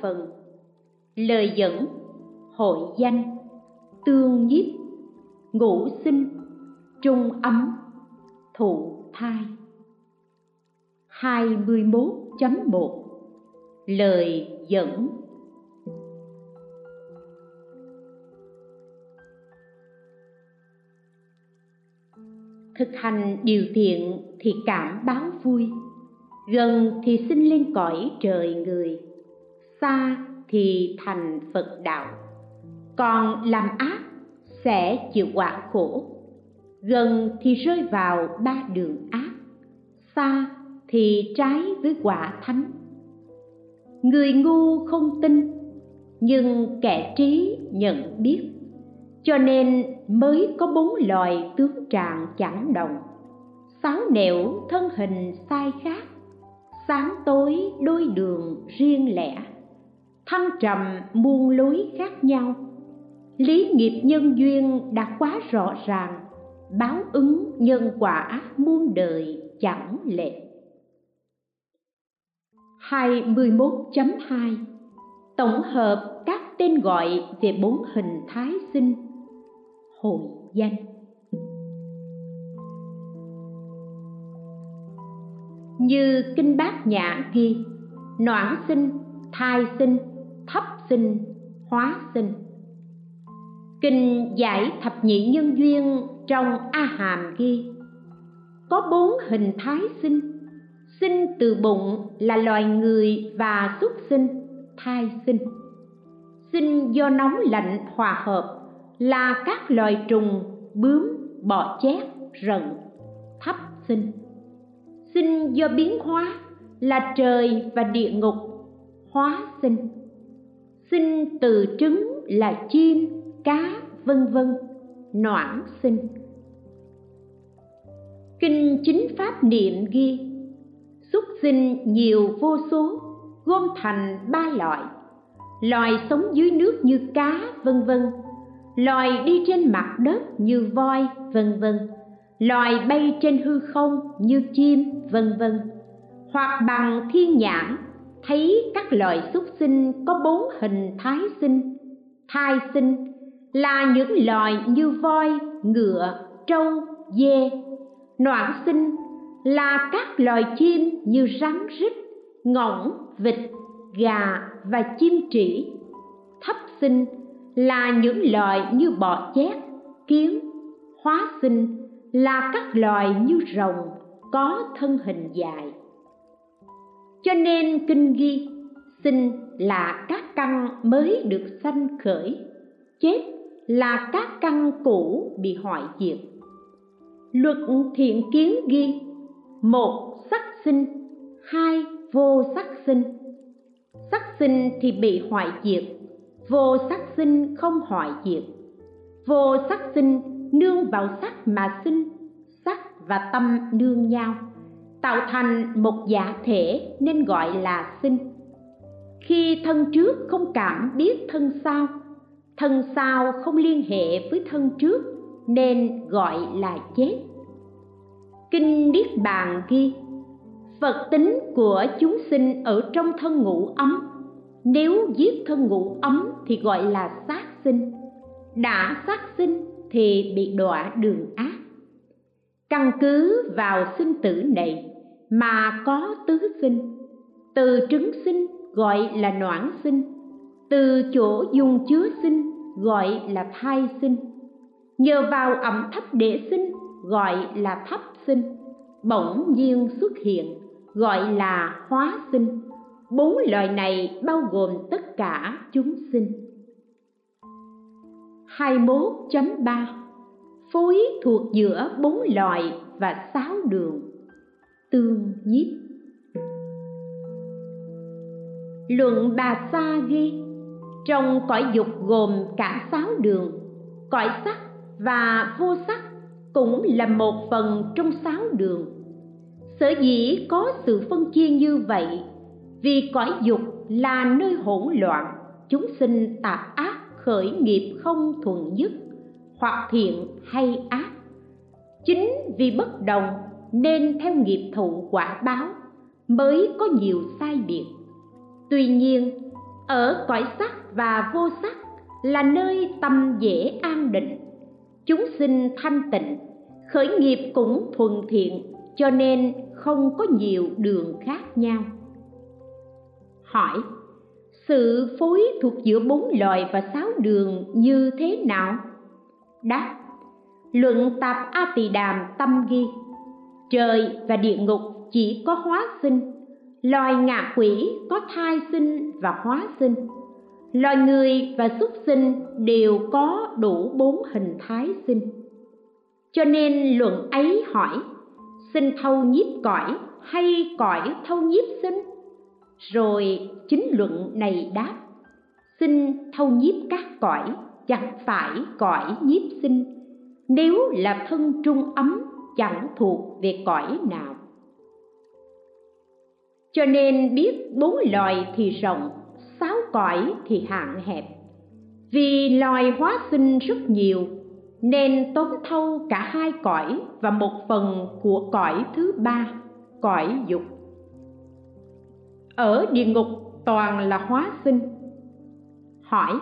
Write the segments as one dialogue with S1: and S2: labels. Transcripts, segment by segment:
S1: phần. Lời dẫn, hội danh, tương nhiếp, ngũ sinh, trung ấm, thụ thai. 21.1 Lời dẫn. Thực hành điều thiện thì cảm báo vui, Gần thì sinh lên cõi trời người. Xa thì thành Phật đạo. Còn làm ác sẽ chịu quả khổ. Gần thì rơi vào ba đường ác, Xa thì trái với quả thánh. Người ngu không tin, nhưng kẻ trí nhận biết. Cho nên mới có bốn loài tướng trạng chẳng đồng. Sáu nẻo thân hình sai khác, sáng tối đôi đường riêng lẻ thăng trầm muôn lối khác nhau. Lý nghiệp nhân duyên đã quá rõ ràng báo ứng nhân quả muôn đời chẳng lệ. 21.2 Tổng hợp các tên gọi về bốn hình thái sinh. Hội danh. Như Kinh Bát Nhã ghi Noãn sinh, thai sinh, thấp sinh, hóa sinh. Kinh giải thập nhị nhân duyên trong A Hàm ghi. Có bốn hình thái sinh. Sinh từ bụng là loài người và xuất sinh thai sinh. Sinh do nóng lạnh hòa hợp là các loài trùng bướm bọ chét rận thấp sinh. Sinh do biến hóa là trời và địa ngục hóa sinh sinh từ trứng là chim, cá, vân vân. Noãn sinh kinh chính pháp niệm ghi, xuất sinh nhiều vô số, gom thành ba loại. Loài sống dưới nước như cá, vân vân. Loài đi trên mặt đất như voi, vân vân. Loài bay trên hư không như chim, vân vân. Hoặc bằng thiên nhãn thấy các loài xuất sinh có bốn hình thái sinh. Thai sinh là những loài như voi, ngựa, trâu, dê. Noãn sinh là các loài chim như rắn, rít, ngỗng, vịt, gà và chim trĩ. Thấp sinh là những loài như bọ chét, kiến. Hóa sinh là các loài như rồng có thân hình dài cho nên kinh ghi sinh là các căn mới được sanh khởi, chết là các căn cũ bị hoại diệt. Luật thiện kiến ghi, một sắc sinh, hai vô sắc sinh. Sắc sinh thì bị hoại diệt, vô sắc sinh không hoại diệt. Vô sắc sinh nương vào sắc mà sinh, sắc và tâm nương nhau tạo thành một giả thể nên gọi là sinh. Khi thân trước không cảm biết thân sau thân sau không liên hệ với thân trước nên gọi là chết. Kinh niết bàn ghi, phật tính của chúng sinh ở trong thân ngũ ấm. Nếu giết thân ngũ ấm thì gọi là sát sinh. Đã sát sinh thì bị đọa đường ác. Căn cứ vào sinh tử này mà có tứ sinh. Từ trứng sinh gọi là noãn sinh. Từ chỗ dùng chứa sinh gọi là thai sinh. Nhờ vào ẩm thấp để sinh gọi là thấp sinh. Bỗng nhiên xuất hiện gọi là hóa sinh. Bốn loại này bao gồm tất cả chúng sinh. 21.3 Phối thuộc giữa bốn loại và sáu đường. Tương nhiếp. Luận Bà Sa ghi, Trong cõi dục gồm cả sáu đường, Cõi sắc và vô sắc cũng là một phần trong sáu đường. Sở dĩ có sự phân chia như vậy, vì cõi dục là nơi hỗn loạn, chúng sinh tạp ác, khởi nghiệp không thuần nhất, hoặc thiện hay ác. Chính vì bất đồng nên theo nghiệp thụ quả báo mới có nhiều sai biệt. Tuy nhiên, ở cõi sắc và vô sắc là nơi tâm dễ an định. Chúng sinh thanh tịnh, khởi nghiệp cũng thuần thiện, cho nên không có nhiều đường khác nhau. Hỏi, sự phối thuộc giữa bốn loài và sáu đường như thế nào? Đáp, luận tạp a tỳ đàm tâm ghi trời và địa ngục chỉ có hóa sinh. Loài ngạ quỷ có thai sinh và hóa sinh. Loài người và xuất sinh đều có đủ bốn hình thái sinh. Cho nên luận ấy hỏi, sinh thâu nhiếp cõi hay cõi thâu nhiếp sinh? Rồi chính luận này đáp, sinh thâu nhiếp các cõi, chẳng phải cõi nhiếp sinh. Nếu là thân trung ấm chẳng thuộc về cõi nào. Cho nên biết bốn loài thì rộng, sáu cõi thì hạn hẹp. Vì loài hóa sinh rất nhiều, nên tóm thâu cả hai cõi và một phần của cõi thứ ba, cõi dục. Ở địa ngục toàn là hóa sinh. Hỏi,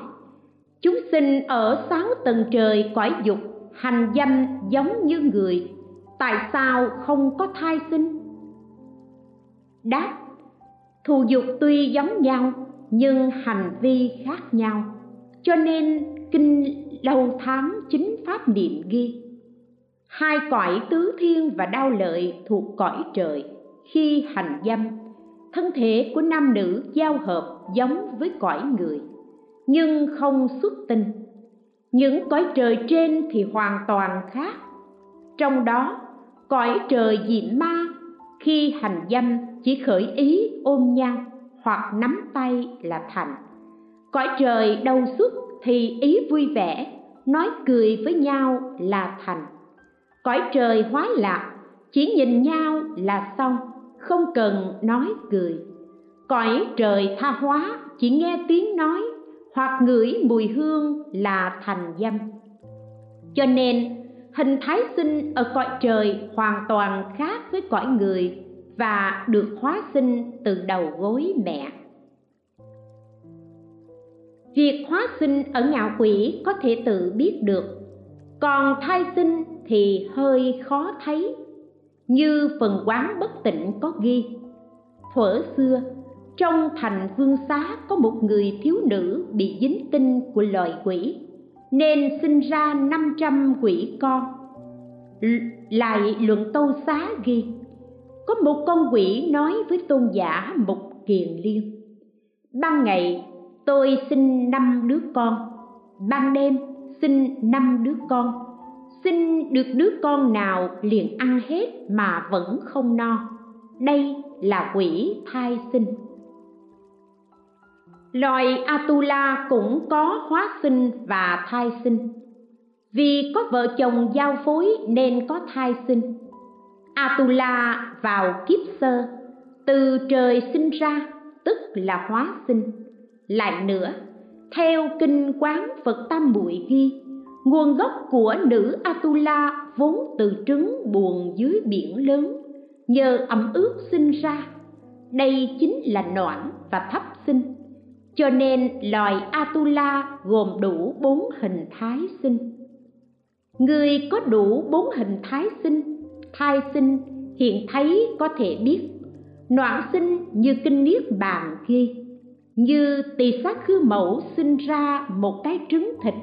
S1: chúng sinh ở sáu tầng trời cõi dục, hành dâm giống như người tại sao không có thai sinh? Đáp, thù dục tuy giống nhau, nhưng hành vi khác nhau. Cho nên kinh lâu tháng chính pháp niệm ghi, hai cõi tứ thiên và đau lợi thuộc cõi trời, khi hành dâm, thân thể của nam nữ giao hợp giống với cõi người, nhưng không xuất tinh. Những cõi trời trên thì hoàn toàn khác, trong đó cõi trời diệm ma, khi hành dâm chỉ khởi ý ôm nhau hoặc nắm tay là thành. Cõi trời đau xuất thì ý vui vẻ, nói cười với nhau là thành. Cõi trời hóa lạc, chỉ nhìn nhau là xong, không cần nói cười. Cõi trời tha hóa, chỉ nghe tiếng nói hoặc ngửi mùi hương là thành dâm. Cho nên hình thái sinh ở cõi trời hoàn toàn khác với cõi người và được hóa sinh từ đầu gối mẹ. Việc hóa sinh ở ngạo quỷ có thể tự biết được. Còn thai sinh thì hơi khó thấy, như phần quán bất tịnh có ghi. Thuở xưa, trong thành vương xá có một người thiếu nữ bị dính tinh của loài quỷ nên sinh ra 500 quỷ con. Lại luận tâu xá ghi, có một con quỷ nói với tôn giả mục kiền liên, ban ngày tôi sinh năm đứa con, ban đêm sinh năm đứa con. Sinh được đứa con nào liền ăn hết mà vẫn không no. Đây là quỷ thai sinh loài atula cũng có hóa sinh và thai sinh. Vì có vợ chồng giao phối nên có thai sinh. Atula vào kiếp sơ, từ trời sinh ra, tức là hóa sinh. Lại nữa, theo kinh quán phật tam muội ghi, nguồn gốc của nữ atula vốn từ trứng buồn dưới biển lớn, nhờ ẩm ướt sinh ra. Đây chính là noãn và thấp sinh cho nên loài atula gồm đủ bốn hình thái sinh. Người có đủ bốn hình thái sinh, thai sinh, hiện thấy có thể biết. Noãn sinh như kinh niết bàn ghi, như tỳ sát khư mẫu sinh ra một cái trứng thịt.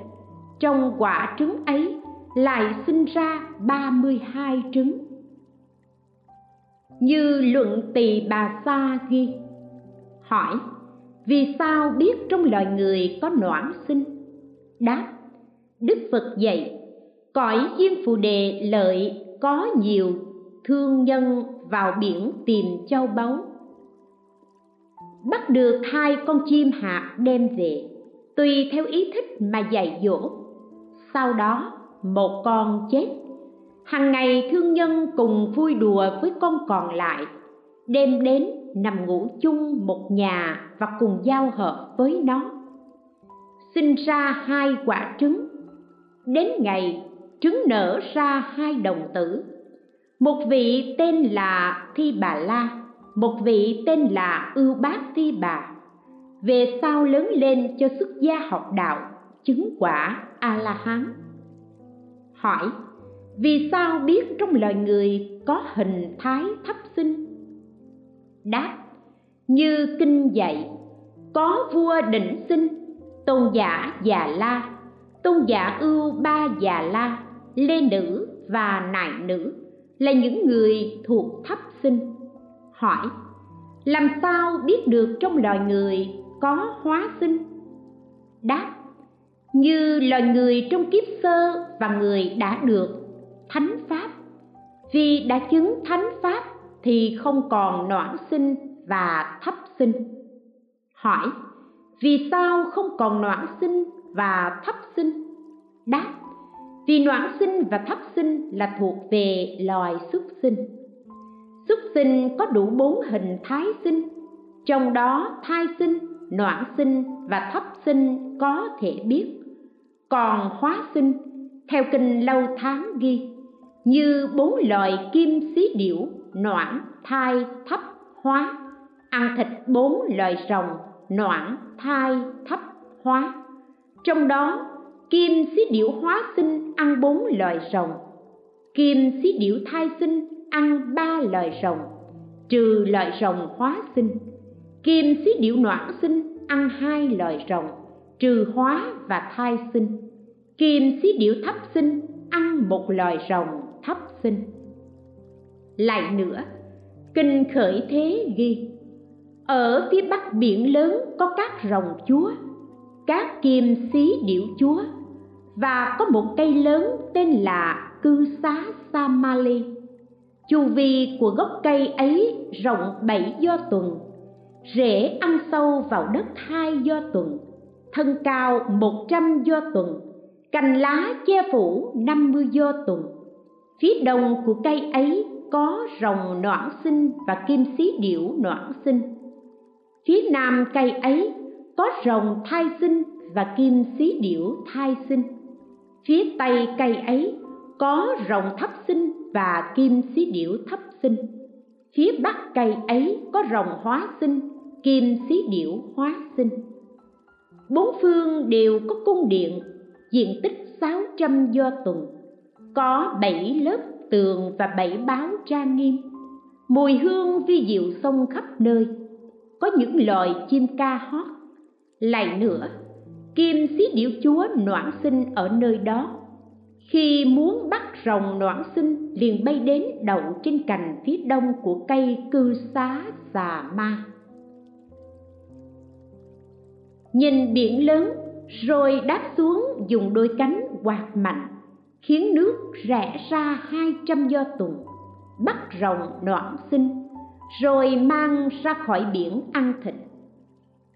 S1: Trong quả trứng ấy lại sinh ra ba mươi hai trứng. Như luận tỳ bà sa ghi, hỏi vì sao biết trong loài người có noãn sinh? Đáp, đức phật dạy, cõi diêm phù đề lợi có nhiều, thương nhân vào biển tìm châu báu. Bắt được hai con chim hạt đem về, tùy theo ý thích mà dạy dỗ. Sau đó, một con chết. Hàng ngày thương nhân cùng vui đùa với con còn lại, đem đến nằm ngủ chung một nhà và cùng giao hợp với nó. Sinh ra hai quả trứng. Đến ngày, trứng nở ra hai đồng tử. Một vị tên là thi bà la, một vị tên là ưu bát thi bà. Về sau lớn lên cho xuất gia học đạo, chứng quả a la hán hỏi, vì sao biết trong loài người có hình thái thấp sinh đáp như kinh dạy, có vua đỉnh sinh, tôn giả già la. Tôn giả ưu ba già la, lê nữ và nại nữ là những người thuộc thấp sinh. Hỏi, làm sao biết được trong loài người có hóa sinh? Đáp, như loài người trong kiếp sơ và người đã được thánh pháp. Vì đã chứng thánh pháp thì không còn noãn sinh và thấp sinh. Hỏi, vì sao không còn noãn sinh và thấp sinh? Đáp, vì noãn sinh và thấp sinh là thuộc về loài xuất sinh. Xuất sinh có đủ bốn hình thái sinh, trong đó thai sinh, noãn sinh và thấp sinh có thể biết. Còn hóa sinh, theo kinh lâu tháng ghi, như bốn loài kim xí điểu noãn, thai, thấp, hóa. Ăn thịt bốn loài rồng, noãn, thai, thấp, hóa. Trong đó, kim xí điểu hóa sinh ăn bốn loài rồng. Kim xí điểu thai sinh ăn ba loài rồng, trừ loài rồng hóa sinh. Kim xí điểu noãn sinh ăn hai loài rồng, trừ hóa và thai sinh. Kim xí điểu thấp sinh ăn một loài rồng thấp sinh lại nữa. Kinh khởi thế ghi, ở phía bắc biển lớn có các rồng chúa, các kim xí điểu chúa, và có một cây lớn tên là cư xá samali chu vi của gốc cây ấy rộng bảy do tuần, rễ ăn sâu vào đất hai do tuần, thân cao một trăm do tuần, cành lá che phủ năm mươi do tuần. Phía đông của cây ấy có rồng noãn sinh và kim xí điểu noãn sinh. Phía nam cây ấy có rồng thai sinh và kim xí điểu thai sinh. Phía tây cây ấy có rồng thấp sinh và kim xí điểu thấp sinh. Phía bắc cây ấy có rồng hóa sinh, kim xí điểu hóa sinh. Bốn phương đều có cung điện, diện tích sáu trăm do tuần, có bảy lớp tường và bảy báo trang nghiêm. Mùi hương vi diệu sông khắp nơi. Có những loài chim ca hót. Lại nữa, kim xí điểu chúa noãn sinh ở nơi đó. Khi muốn bắt rồng noãn sinh, liền bay đến đậu trên cành phía đông của cây cư xá xà ma. Nhìn biển lớn, rồi đáp xuống dùng đôi cánh quạt mạnh khiến nước rẽ ra hai trăm do tuần bắt rồng đoạn sinh, rồi mang ra khỏi biển ăn thịt.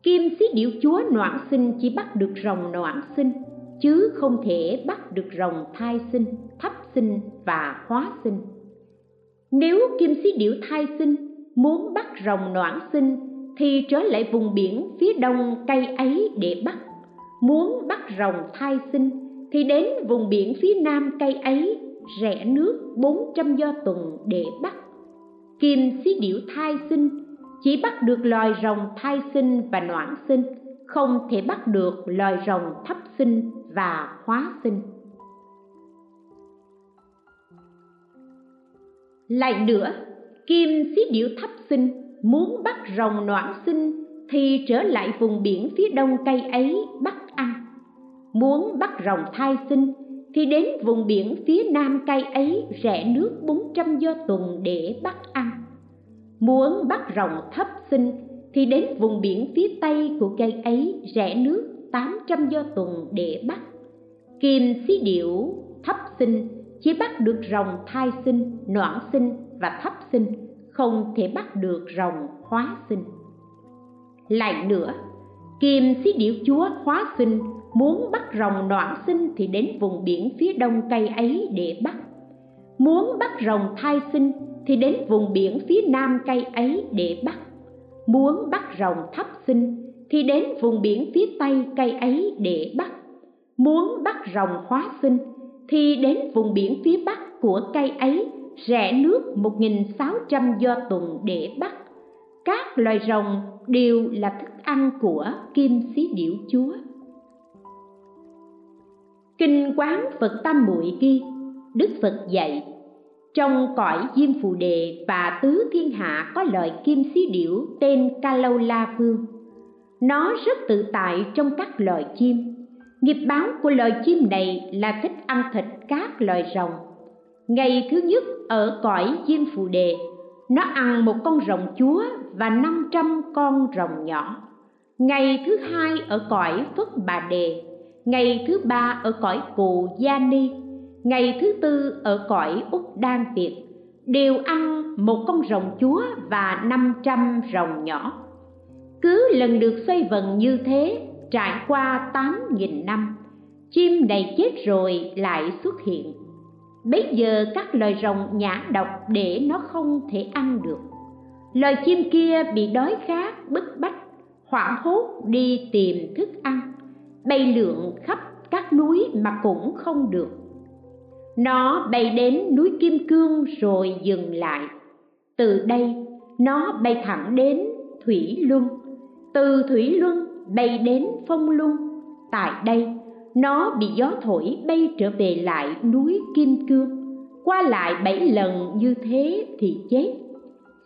S1: Kim xí điệu chúa noãn sinh chỉ bắt được rồng noãn sinh, chứ không thể bắt được rồng thai sinh, thấp sinh và hóa sinh. Nếu kim xí điệu thai sinh muốn bắt rồng noãn sinh, thì trở lại vùng biển phía đông cây ấy để bắt. Muốn bắt rồng thai sinh thì đến vùng biển phía nam cây ấy, rẽ nước bốn trăm do tuần để bắt. Kim xí điểu thai sinh, chỉ bắt được loài rồng thai sinh và noãn sinh, không thể bắt được loài rồng thấp sinh và hóa sinh. Lại nữa, kim xí điểu thấp sinh muốn bắt rồng noãn sinh thì trở lại vùng biển phía đông cây ấy bắt muốn bắt rồng thai sinh, thì đến vùng biển phía nam cây ấy rẽ nước 400 do tuần để bắt ăn. Muốn bắt rồng thấp sinh, thì đến vùng biển phía tây của cây ấy rẽ nước 800 do tuần để bắt. Kim xí điểu thấp sinh, chỉ bắt được rồng thai sinh, noãn sinh và thấp sinh, không thể bắt được rồng hóa sinh. Lại nữa, kim xí điểu chúa hóa sinh muốn bắt rồng noãn sinh thì đến vùng biển phía đông cây ấy để bắt. Muốn bắt rồng thai sinh thì đến vùng biển phía nam cây ấy để bắt. Muốn bắt rồng thấp sinh thì đến vùng biển phía tây cây ấy để bắt. Muốn bắt rồng hóa sinh thì đến vùng biển phía bắc của cây ấy rẽ nước 1.600 do tuần để bắt. Các loài rồng đều là thức ăn của kim xí điểu chúa kinh quán phật tam muội kia, đức phật dạy trong cõi diêm phù đề và tứ thiên hạ có loài kim xí điểu tên ca lâu la vương nó rất tự tại trong các loài chim. Nghiệp báo của loài chim này là thích ăn thịt các loài rồng. Ngày thứ nhất ở cõi diêm phù đề nó ăn một con rồng chúa và năm trăm con rồng nhỏ. Ngày thứ hai ở cõi phất bà đề ngày thứ ba ở cõi cù gia ni, ngày thứ tư ở cõi úc đan việt, đều ăn một con rồng chúa và năm trăm rồng nhỏ. Cứ lần được xoay vần như thế, trải qua tám nghìn năm, chim này chết rồi lại xuất hiện. Bấy giờ các loài rồng nhả độc để nó không thể ăn được. Loài chim kia bị đói khát bức bách, hoảng hốt đi tìm thức ăn bay lượn khắp các núi mà cũng không được. Nó bay đến núi kim cương rồi dừng lại. Từ đây, nó bay thẳng đến thủy luân. Từ thủy luân bay đến phong luân. Tại đây, nó bị gió thổi bay trở về lại núi kim cương. Qua lại bảy lần như thế thì chết.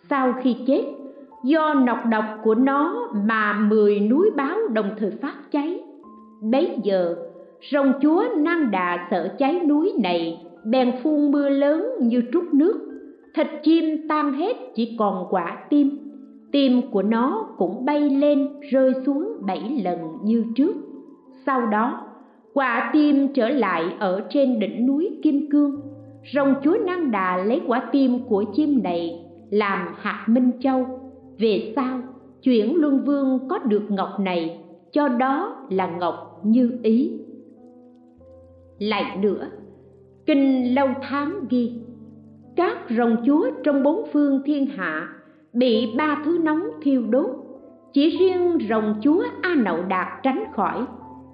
S1: Sau khi chết, do nọc độc của nó mà mười núi báo đồng thời phát cháy bấy giờ, rồng chúa năng đà sợ cháy núi này, bèn phun mưa lớn như trút nước. Thịt chim tan hết chỉ còn quả tim tim của nó cũng bay lên rơi xuống bảy lần như trước. Sau đó, quả tim trở lại ở trên đỉnh núi kim cương. Rồng chúa năng đà lấy quả tim của chim này làm hạt minh châu. Về sau, chuyển luân vương có được ngọc này, cho đó là ngọc như ý. Lại nữa, kinh lâu tháng ghi, các rồng chúa trong bốn phương thiên hạ bị ba thứ nóng thiêu đốt, chỉ riêng rồng chúa a nậu đạt tránh khỏi,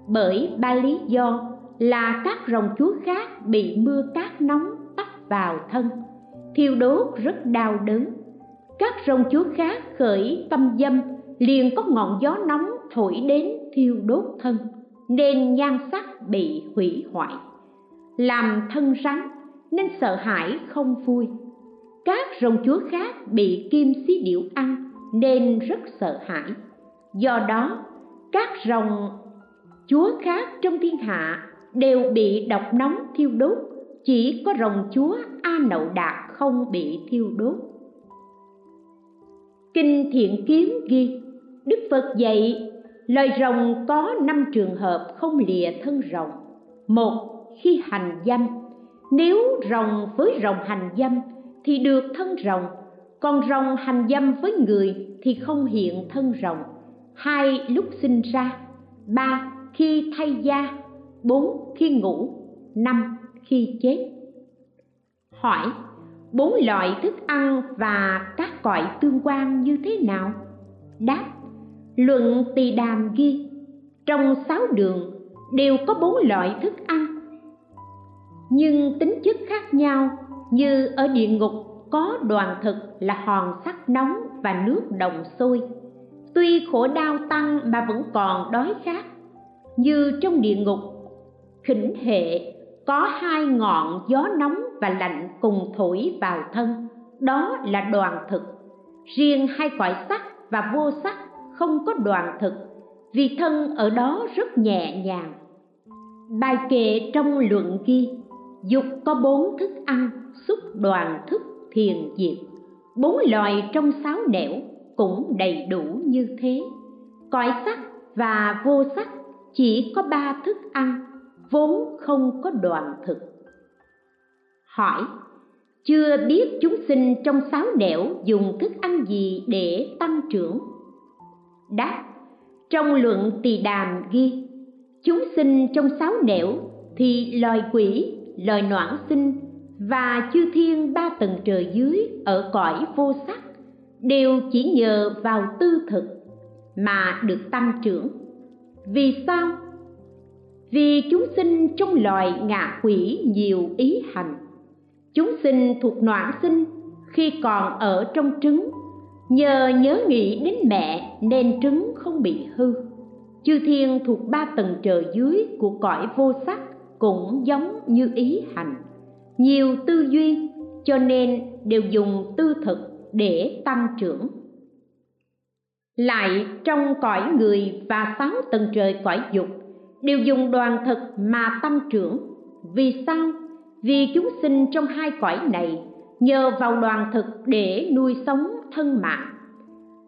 S1: bởi ba lý do là các rồng chúa khác bị mưa cát nóng tắt vào thân, thiêu đốt rất đau đớn. Các rồng chúa khác khởi tâm dâm, liền có ngọn gió nóng thổi đến thiêu đốt thân nên nhan sắc bị hủy hoại. Làm thân rắn, nên sợ hãi không vui. Các rồng chúa khác bị kim xí điểu ăn, nên rất sợ hãi. Do đó, các rồng chúa khác trong thiên hạ đều bị độc nóng thiêu đốt. Chỉ có rồng chúa a nậu đạt không bị thiêu đốt. Kinh thiện Kiếm ghi, đức phật dạy loài rồng có năm trường hợp không lìa thân rồng. Một, khi hành dâm. Nếu rồng với rồng hành dâm thì được thân rồng, còn rồng hành dâm với người thì không hiện thân rồng. Hai, lúc sinh ra. Ba, khi thay da. Bốn, khi ngủ. Năm, khi chết. Hỏi, bốn loại thức ăn và các cõi tương quan như thế nào? Đáp luận tỳ đàm ghi, trong sáu đường đều có bốn loại thức ăn. Nhưng tính chất khác nhau, như ở địa ngục có đoàn thực là hòn sắt nóng và nước đồng sôi. Tuy khổ đau tăng mà vẫn còn đói khát. Như trong địa ngục, khỉnh hệ có hai ngọn gió nóng và lạnh cùng thổi vào thân. Đó là đoàn thực. Riêng hai cõi sắc và vô sắc không có đoàn thực, vì thân ở đó rất nhẹ nhàng. Bài kệ trong luận ghi, dục có bốn thức ăn, xúc đoàn thức thiền diệt. Bốn loài trong sáu nẻo cũng đầy đủ như thế. Cõi sắc và vô sắc chỉ có ba thức ăn, vốn không có đoàn thực. Hỏi, chưa biết chúng sinh trong sáu nẻo dùng thức ăn gì để tăng trưởng? Đáp, trong luận tỳ đàm ghi, chúng sinh trong sáu nẻo thì loài quỷ, loài noãn sinh và chư thiên ba tầng trời dưới ở cõi vô sắc đều chỉ nhờ vào tư thực mà được tăng trưởng. Vì sao? Vì chúng sinh trong loài ngạ quỷ nhiều ý hành. Chúng sinh thuộc noãn sinh khi còn ở trong trứng nhờ nhớ nghĩ đến mẹ nên trứng không bị hư. Chư thiên thuộc ba tầng trời dưới của cõi vô sắc cũng giống như ý hành. Nhiều tư duy, cho nên đều dùng tư thực để tăng trưởng. Lại trong cõi người và sáu tầng trời cõi dục, đều dùng đoàn thực mà tăng trưởng. Vì sao? Vì chúng sinh trong hai cõi này nhờ vào đoàn thực để nuôi sống thân mạng.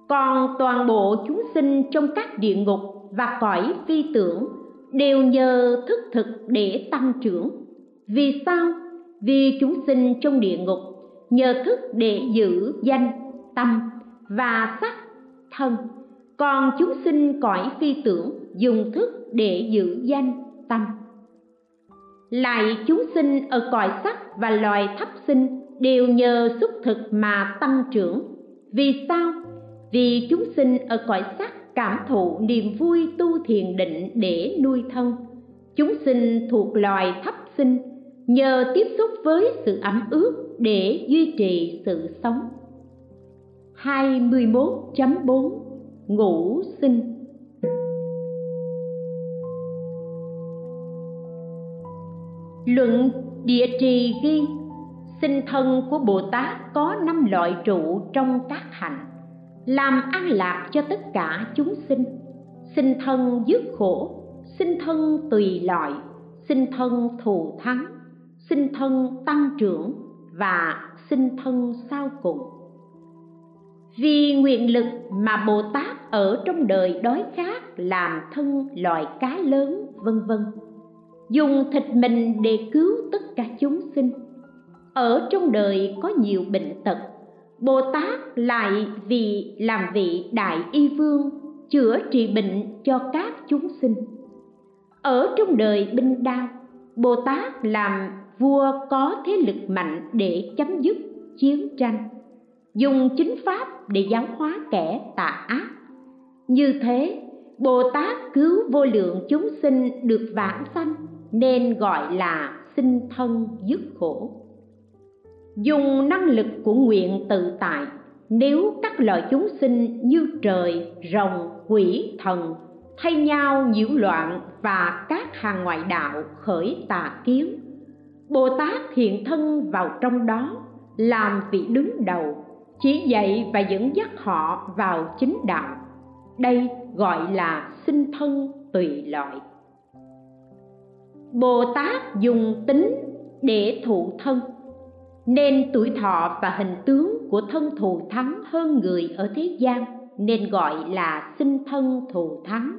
S1: Còn toàn bộ chúng sinh trong các địa ngục và cõi phi tưởng đều nhờ thức thực để tăng trưởng. Vì sao? Vì chúng sinh trong địa ngục nhờ thức để giữ danh, tâm và sắc, thân. Còn chúng sinh cõi phi tưởng dùng thức để giữ danh, tâm. Lại chúng sinh ở cõi sắc và loài thấp sinh đều nhờ xúc thực mà tăng trưởng. Vì sao? Vì chúng sinh ở cõi sắc cảm thụ niềm vui tu thiền định để nuôi thân. Chúng sinh thuộc loài thấp sinh, nhờ tiếp xúc với sự ẩm ướt để duy trì sự sống. 21.4 Ngũ sinh. Luận địa trì ghi Sinh thân của Bồ Tát có năm loại trụ trong các hạnh. Làm an lạc cho tất cả chúng sinh. Sinh thân dứt khổ. Sinh thân tùy loại. Sinh thân thù thắng. Sinh thân tăng trưởng Và sinh thân sau cùng. Vì nguyện lực mà bồ tát ở trong đời đói khát làm thân loài cá lớn, vân vân. Dùng thịt mình để cứu tất cả chúng sinh ở trong đời có nhiều bệnh tật, bồ tát lại vì làm vị đại y vương chữa trị bệnh cho các chúng sinh. Ở trong đời binh đao, bồ tát làm vua có thế lực mạnh để chấm dứt chiến tranh, dùng chính pháp để giáo hóa kẻ tà ác. Như thế, bồ tát cứu vô lượng chúng sinh được vãng sanh nên gọi là sinh thân dứt khổ dùng năng lực của nguyện tự tại, nếu các loại chúng sinh như trời, rồng, quỷ, thần, thay nhau nhiễu loạn và các hàng ngoại đạo khởi tà kiến, bồ tát hiện thân vào trong đó, làm vị đứng đầu, chỉ dạy và dẫn dắt họ vào chính đạo. Đây gọi là sinh thân tùy loại. Bồ tát dùng tính để thụ thân nên tuổi thọ và hình tướng của thân thù thắng hơn người ở thế gian, nên gọi là sinh thân thù thắng.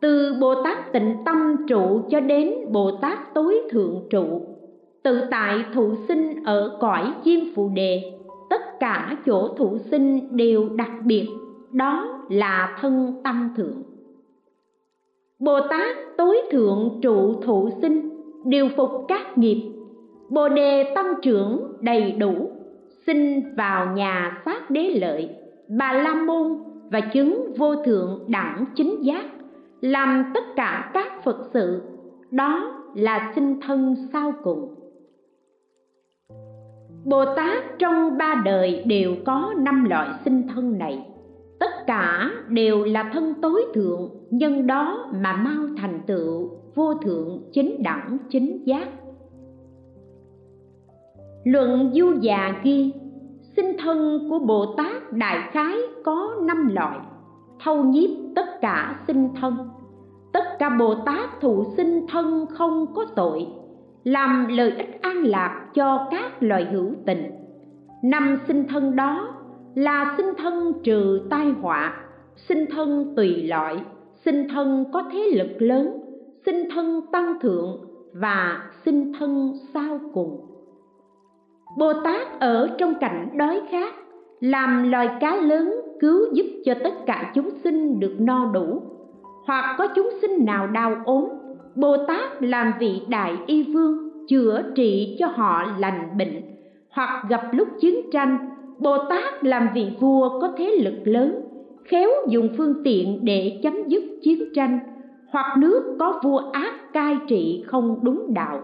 S1: Từ bồ tát tịnh tâm trụ cho đến bồ tát tối thượng trụ, tự tại thụ sinh ở cõi chim phụ đề, tất cả chỗ thụ sinh đều đặc biệt, đó là thân tâm thượng. Bồ tát tối thượng trụ thụ sinh, điều phục các nghiệp bồ đề tăng trưởng đầy đủ sinh vào nhà sát đế lợi, bà la môn và chứng vô thượng đẳng chính giác, làm tất cả các phật sự. Đó là sinh thân sau cùng. Bồ tát trong ba đời đều có năm loại sinh thân này. Tất cả đều là thân tối thượng, nhân đó mà mau thành tựu vô thượng chính đẳng chính giác luận du già ghi, sinh thân của bồ tát đại khái có năm loại. Thâu nhiếp tất cả sinh thân. Tất cả bồ tát thụ sinh thân không có tội, làm lợi ích an lạc cho các loài hữu tình. Năm sinh thân đó là sinh thân trừ tai họa, sinh thân tùy loại, sinh thân có thế lực lớn, sinh thân tăng thượng và sinh thân sau cùng bồ tát ở trong cảnh đói khát, làm loài cá lớn cứu giúp cho tất cả chúng sinh được no đủ. Hoặc có chúng sinh nào đau ốm, bồ tát làm vị đại y vương chữa trị cho họ lành bệnh. Hoặc gặp lúc chiến tranh, bồ tát làm vị vua có thế lực lớn, khéo dùng phương tiện để chấm dứt chiến tranh. Hoặc nước có vua ác cai trị không đúng đạo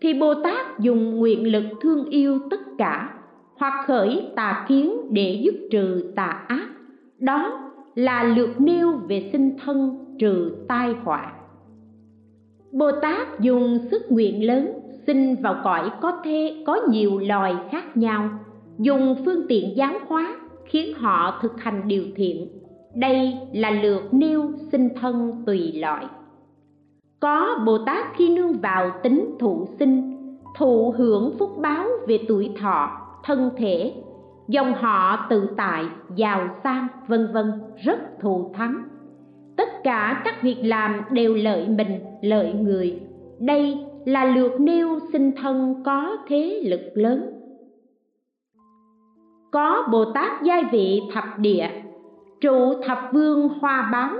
S1: thì bồ tát dùng nguyện lực thương yêu tất cả, hoặc khởi tà kiến để dứt trừ tà ác, đó là lược nêu về sinh thân trừ tai họa. Bồ tát dùng sức nguyện lớn sinh vào cõi có thế có nhiều loài khác nhau, dùng phương tiện giáo hóa khiến họ thực hành điều thiện. Đây là lược nêu sinh thân tùy loại có bồ tát khi nương vào tính thụ sinh, thụ hưởng phúc báo về tuổi thọ, thân thể. Dòng họ tự tại, giàu sang, vân vân, rất thù thắng. Tất cả các việc làm đều lợi mình, lợi người. Đây là lượt nêu sinh thân có thế lực lớn. Có bồ tát giai vị thập địa, trụ thập vương hoa báo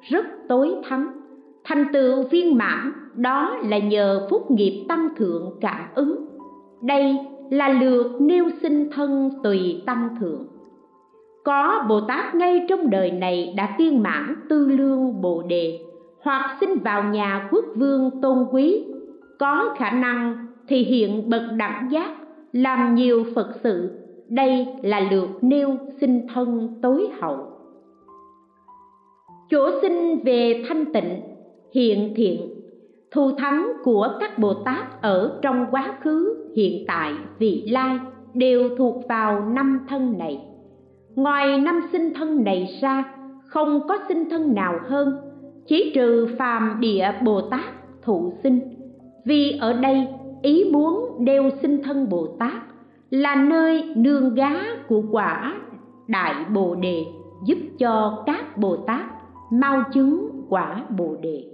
S1: rất tối thắng thành tựu viên mãn, đó là nhờ phúc nghiệp tăng thượng cảm ứng. Đây là lượt nêu sinh thân tùy tăng thượng. Có bồ tát ngay trong đời này đã viên mãn tư lương bồ đề, hoặc sinh vào nhà quốc vương tôn quý. Có khả năng thì hiện bậc đẳng giác, làm nhiều phật sự. Đây là lượt nêu sinh thân tối hậu. Chỗ sinh về thanh tịnh hiện thiện, thù thắng của các bồ tát ở trong quá khứ, hiện tại, vị lai đều thuộc vào năm thân này. Ngoài năm sinh thân này ra, không có sinh thân nào hơn, chỉ trừ phàm địa bồ tát thụ sinh. Vì ở đây, ý muốn đeo sinh thân bồ tát là nơi nương gá của quả đại bồ đề giúp cho các bồ tát mau chứng quả bồ đề.